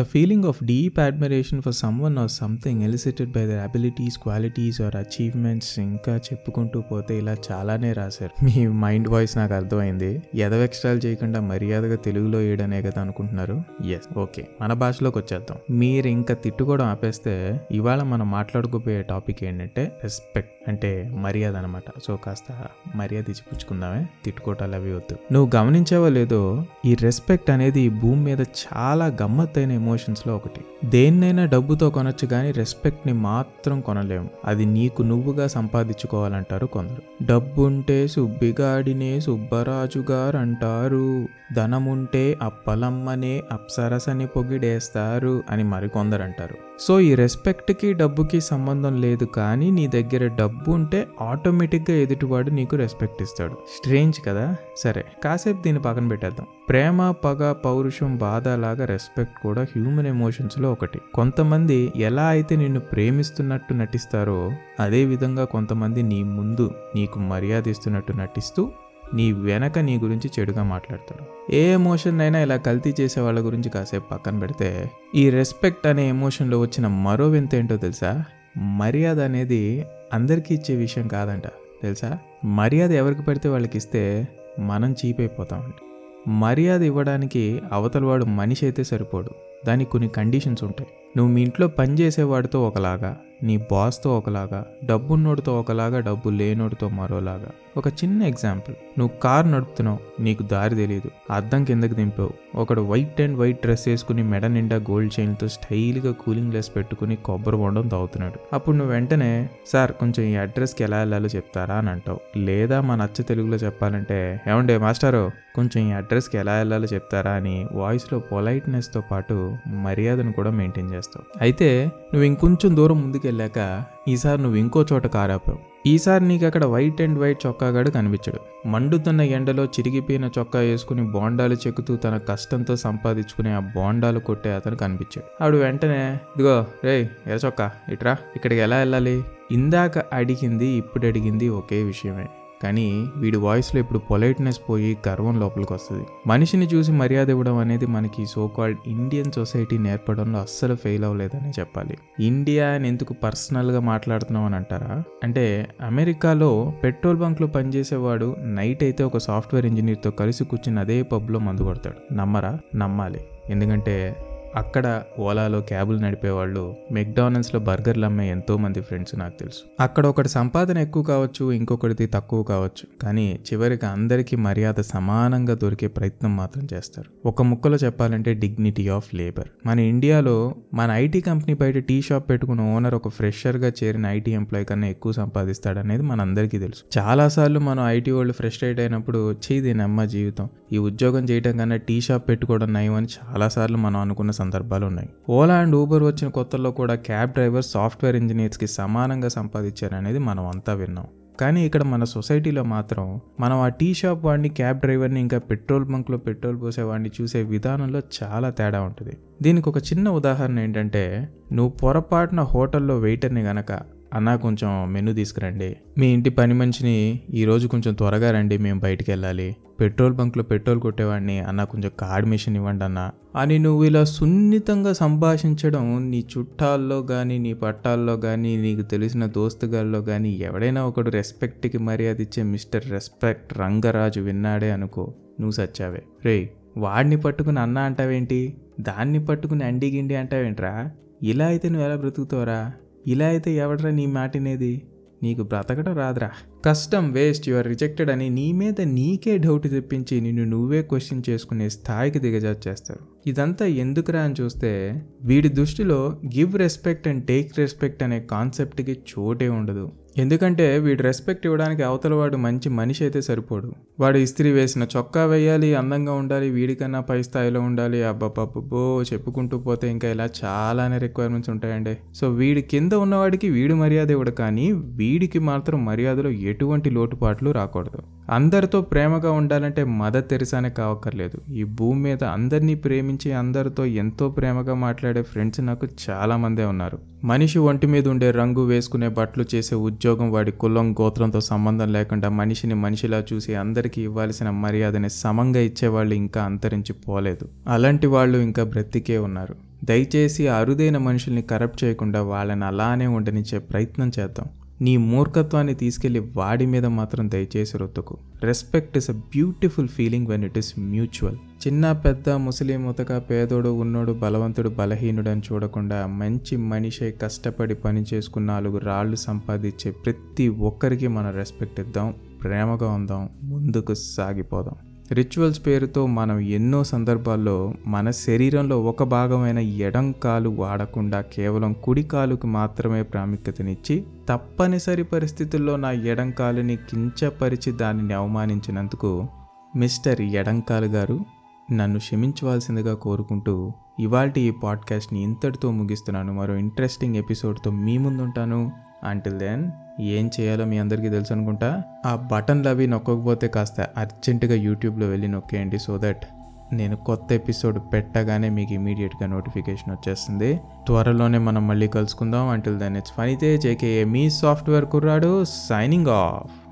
A feeling of deep admiration for someone or something elicited by their abilities, qualities or achievements ఇంకా చెప్పుకుంటూ పోతే ఇలా చాలానే రాశారు. మీ మైండ్ వాయిస్ నాకు అర్థమైంది. ఎదవ ఎక్స్ట్రాలు చేయకుండా మర్యాదగా తెలుగులో వేయడనే కదా అనుకుంటున్నారు? ఎస్ ఓకే మన భాషలోకి వచ్చేద్దాం. మీరు ఇంకా తిట్టుకోవడం ఆపేస్తే ఇవాళ మనం మాట్లాడుకోబోయే టాపిక్ ఏంటంటే రెస్పెక్ట్ అంటే మర్యాద అనమాట సో కాస్త మర్యాద ఇచ్చి పుచ్చుకుందామే. తిట్టుకోవటాలు అవి వద్దు. నువ్వు గమనించావో లేదో ఈ రెస్పెక్ట్ అనేది భూమి మీద చాలా గమ్మత్తైన ఎమోషన్స్లో ఒకటి. దేన్నైనా డబ్బుతో కొనొచ్చు కానీ రెస్పెక్ట్ని మాత్రం కొనలేము. అది నీకు నువ్వుగా సంపాదించుకోవాలంటారు కొందరు. డబ్బుంటే సుబ్బిగాడినే సుబ్బరాజు గారు అంటారు ధనముంటే అప్పలమ్మనే అప్సరసని పొగిడేస్తారు అని మరికొందరు అంటారు సో ఈ రెస్పెక్ట్కి డబ్బుకి సంబంధం లేదు కానీ నీ దగ్గర డబ్బు ఉంటే ఆటోమేటిక్గా ఎదుటివాడు నీకు రెస్పెక్ట్ ఇస్తాడు. స్ట్రేంజ్ కదా? సరే కాసేపు దీన్ని పక్కన పెట్టేద్దాం. ప్రేమ పగ పౌరుషం బాధ లాగా రెస్పెక్ట్ కూడా హ్యూమన్ హ్యూమన్ ఎమోషన్స్లో ఒకటి. కొంతమంది ఎలా అయితే నిన్ను ప్రేమిస్తున్నట్టు నటిస్తారో అదే విధంగా కొంతమంది నీ ముందు నీకు మర్యాద ఇస్తున్నట్టు నటిస్తూ నీ వెనక నీ గురించి చెడుగా మాట్లాడతాడు ఏ ఎమోషన్ అయినా ఇలా కల్తీ చేసే వాళ్ళ గురించి కాసేపు పక్కన పెడితే ఈ రెస్పెక్ట్ అనే ఎమోషన్లో వచ్చిన మరో వింత ఏంటో తెలుసా? మర్యాద అనేది అందరికీ ఇచ్చే విషయం కాదంట. తెలుసా? మర్యాద ఎవరికి పడితే వాళ్ళకి ఇస్తే మనం చీప్ మర్యాద ఇవ్వడానికి అవతలవాడు మనిషి అయితే సరిపోడు. దానికి కొన్ని కండిషన్స్ ఉంటాయి. నువ్వు మీ ఇంట్లో పని చేసేవాడితో ఒకలాగా నీ బాస్తో ఒకలాగా డబ్బున్నోడితో ఒకలాగా డబ్బు లేనోడితో మరోలాగా. ఒక చిన్న ఎగ్జాంపుల్. నువ్వు కార్ నడుపుతున్నావు నీకు దారి తెలియదు అద్దం కిందకి దింపావు. ఒకడు వైట్ అండ్ వైట్ డ్రెస్ వేసుకుని మెడ నిండా గోల్డ్ చైన్తో స్టైల్గా కూలింగ్ గ్లాస్ పెట్టుకుని కొబ్బరి బొండం తాగుతున్నాడు. అప్పుడు నువ్వు వెంటనే సార్ కొంచెం ఈ అడ్రస్కి ఎలా వెళ్ళాలో చెప్తారా? అని అంటావు. లేదా మా నచ్చ తెలుగులో చెప్పాలంటే ఏమండే మాస్టారు కొంచెం ఈ అడ్రస్కి ఎలా వెళ్ళాలో చెప్తారా? అని వాయిస్లో పొలైట్నెస్తో పాటు మర్యాదను కూడా మెయింటైన్ చేస్తావు. అయితే నువ్వు ఇంకొంచెం దూరం వెళ్ళాక ఈసారి నువ్వు ఇంకో చోట కారాపావు. ఈసారి నీకు అక్కడ వైట్ అండ్ వైట్ చొక్కాగాడు కనిపించడు. మండుతున్న ఎండలో చిరిగిపోయిన చొక్కా వేసుకుని బోండాలు చెక్కుతూ తన కష్టంతో సంపాదించుకునే ఆ బోండాలు కొట్టే అతను కనిపించాడు. ఆవిడ వెంటనే ఇదిగో రే ఎర చొక్కా? ఇట్రా ఇక్కడికి ఎలా వెళ్ళాలి? ఇందాక అడిగింది ఇప్పుడు అడిగింది ఒకే విషయమే. కానీ వీడి వాయిస్లో ఇప్పుడు పొలైట్నెస్ పోయి గర్వం లోపలికి వస్తుంది. మనిషిని చూసి మర్యాద ఇవ్వడం అనేది మనకి సో కాల్డ్ ఇండియన్ సొసైటీ నేర్పడంలో అస్సలు ఫెయిల్ అవ్వలేదని చెప్పాలి. ఇండియా అని ఎందుకు పర్సనల్గా మాట్లాడుతున్నాం అని అంటారా? అంటే అమెరికాలో పెట్రోల్ బంక్లో పనిచేసేవాడు నైట్ అయితే ఒక సాఫ్ట్వేర్ ఇంజనీర్తో కలిసి కూర్చుని అదే పబ్లో మందు కొడతాడు. నమ్మరా? నమ్మాలి. ఎందుకంటే అక్కడ ఓలాలో క్యాబులు నడిపేవాళ్ళు మెక్డానల్డ్స్లో బర్గర్లు అమ్మే ఎంతో మంది ఫ్రెండ్స్ నాకు తెలుసు. అక్కడ ఒకటి సంపాదన ఎక్కువ కావచ్చు ఇంకొకటిది తక్కువ కావచ్చు. కానీ చివరికి అందరికీ మర్యాద సమానంగా దొరికే ప్రయత్నం మాత్రం చేస్తారు. ఒక ముక్కలో చెప్పాలంటే డిగ్నిటీ ఆఫ్ లేబర్ మన ఇండియాలో మన ఐటీ కంపెనీ బయట టీ షాప్ పెట్టుకున్న ఓనర్ ఒక ఫ్రెషర్గా చేరిన ఐటీ ఎంప్లాయ్ కన్నా ఎక్కువ సంపాదిస్తాడనేది మనందరికీ తెలుసు. చాలాసార్లు మనం ఐటీ వాళ్ళు ఫ్రస్ట్రేట్ అయినప్పుడు చేయి నమ్మ జీవితం. ఈ ఉద్యోగం చేయడం కన్నా టీ షాప్ పెట్టుకోవడం నయం అని చాలాసార్లు మనం అనుకున్న సందర్భాలు ఉన్నాయి. ఓలా అండ్ ఊబర్ వచ్చిన కొత్తలో కూడా క్యాబ్ డ్రైవర్ సాఫ్ట్వేర్ ఇంజనీర్స్కి సమానంగా సంపాదించారనేది మనం అంతా విన్నాం. కానీ ఇక్కడ మన సొసైటీలో మాత్రం మనం ఆ టీ షాప్ వాడిని క్యాబ్ డ్రైవర్ని ఇంకా పెట్రోల్ బంక్లో పెట్రోల్ పోసేవాడిని చూసే విధానంలో చాలా తేడా ఉంటుంది. దీనికి ఒక చిన్న ఉదాహరణ ఏంటంటే నువ్వు పొరపాటున హోటల్లో వెయిటర్ని గనక అన్నా కొంచెం మెనూ తీసుకురండి. మీ ఇంటి పని మనిషిని ఈరోజు కొంచెం త్వరగా రండి మేము బయటికి వెళ్ళాలి పెట్రోల్ బంక్లో పెట్రోల్ కొట్టేవాడిని. అన్న కొంచెం కార్డ్ మిషన్ ఇవ్వండి అన్న. అని నువ్వు ఇలా సున్నితంగా సంభాషించడం నీ చుట్టాల్లో కానీ నీ పట్టాల్లో కానీ నీకు తెలిసిన దోస్తుగాల్లో కానీ ఎవడైనా ఒకడు రెస్పెక్ట్కి మర్యాద ఇచ్చే మిస్టర్ రెస్పెక్ట్ రంగరాజు విన్నాడే అనుకో నువ్వు సచ్చావే. రే వాడిని పట్టుకుని అన్న అంటావేంటి? దాన్ని పట్టుకుని అండి గిండి అంటావేంట్రా? ఇలా అయితే నువ్వు ఎలా బ్రతుకుతావురా? ఇలా అయితే ఎవడరా నీ మాటినేది నీకు బ్రతకడం రాదురా. కష్టం వేస్ట్ యువర్ రిజెక్టెడ్ అని నీ మీద నీకే డౌట్ తెప్పించి నిన్ను నువ్వే క్వశ్చన్ చేసుకునే స్థాయికి దిగజార్చేస్తారు ఇదంతా ఎందుకురా అని చూస్తే వీడి దృష్టిలో give respect and take respect అనే కాన్సెప్ట్కి చోటే ఉండదు. ఎందుకంటే వీడు రెస్పెక్ట్ ఇవ్వడానికి అవతల వాడు మంచి మనిషి అయితే సరిపోడు. వాడు ఇస్త్రీ వేసిన చొక్కా వేయాలి అందంగా ఉండాలి వీడికన్నా పై స్థాయిలో ఉండాలి అబ్బబ్బబ్బో చెప్పుకుంటూ పోతే ఇంకా ఇలా చాలానే రిక్వైర్మెంట్స్ ఉంటాయండి. సో వీడి కింద ఉన్నవాడికి వీడు మర్యాద ఇవ్వడు కానీ వీడికి మాత్రం మర్యాదలో ఎటువంటి లోటుపాట్లు రాకూడదు. అందరితో ప్రేమగా ఉండాలంటే మదర్ తెరిసానే కావక్కర్లేదు. ఈ భూమి మీద అందరినీ ప్రేమించి అందరితో ఎంతో ప్రేమగా మాట్లాడే ఫ్రెండ్స్ నాకు చాలామందే ఉన్నారు. మనిషి ఒంటి మీద ఉండే రంగు వేసుకునే బట్టలు చేసే ఉద్యోగం వాడి కులం గోత్రంతో సంబంధం లేకుండా మనిషిని మనిషిలా చూసి అందరికీ ఇవ్వాల్సిన మర్యాదని సమంగా ఇచ్చేవాళ్ళు ఇంకా అంతరించి పోలేదు. అలాంటి వాళ్ళు ఇంకా బ్రతికే ఉన్నారు. దయచేసి అరుదైన మనుషుల్ని కరప్ట్ చేయకుండా వాళ్ళని అలానే ఉండనిచ్చే ప్రయత్నం చేద్దాం. నీ మూర్ఖత్వాన్ని తీసుకెళ్ళి వాడి మీద మాత్రం దయచేసి రొత్తుకు. Respect is a beautiful feeling when it is mutual చిన్న పెద్ద ముసలి ముతక పేదోడు ఉన్నోడు బలవంతుడు బలహీనుడు అని చూడకుండా మంచి మనిషి కష్టపడి పని చేసుకున్న నాలుగు రాళ్ళు సంపాదించే ప్రతి ఒక్కరికి మనం రెస్పెక్ట్ ఇద్దాం ప్రేమగా ఉందాం ముందుకు సాగిపోదాం. రిచువల్స్ పేరుతో మనం ఎన్నో సందర్భాల్లో మన శరీరంలో ఒక భాగమైన ఎడం కాలు వాడకుండా కేవలం కుడి కాలుకి మాత్రమే ప్రాముఖ్యతనిచ్చి తప్పనిసరి పరిస్థితుల్లో నా ఎడం కాలుని కించపరిచి దానిని అవమానించినందుకు మిస్టర్ ఎడంకాలు గారు నన్ను క్షమించవలసిందిగా కోరుకుంటూ ఇవాల్టి ఈ పాడ్కాస్ట్ని ఇంతటితో ముగిస్తున్నాను. మరో ఇంట్రెస్టింగ్ ఎపిసోడ్తో మీ ముందుంటాను. అంటిల్ దెన్ ఏం చేయాలో మీ అందరికీ తెలుసు అనుకుంటా. ఆ బటన్లు అవి నొక్కకపోతే కాస్త అర్జెంటుగా యూట్యూబ్లో వెళ్ళి నొక్కేయండి సో దట్ నేను కొత్త ఎపిసోడ్ పెట్టగానే మీకు ఇమీడియట్గా నోటిఫికేషన్ వచ్చేస్తుంది. త్వరలోనే మనం మళ్ళీ కలుసుకుందాం. అంటిల్ దెన్ ఇట్స్ ఫనీతే జేకే మీ సాఫ్ట్వేర్ కుర్రాడు సైనింగ్ ఆఫ్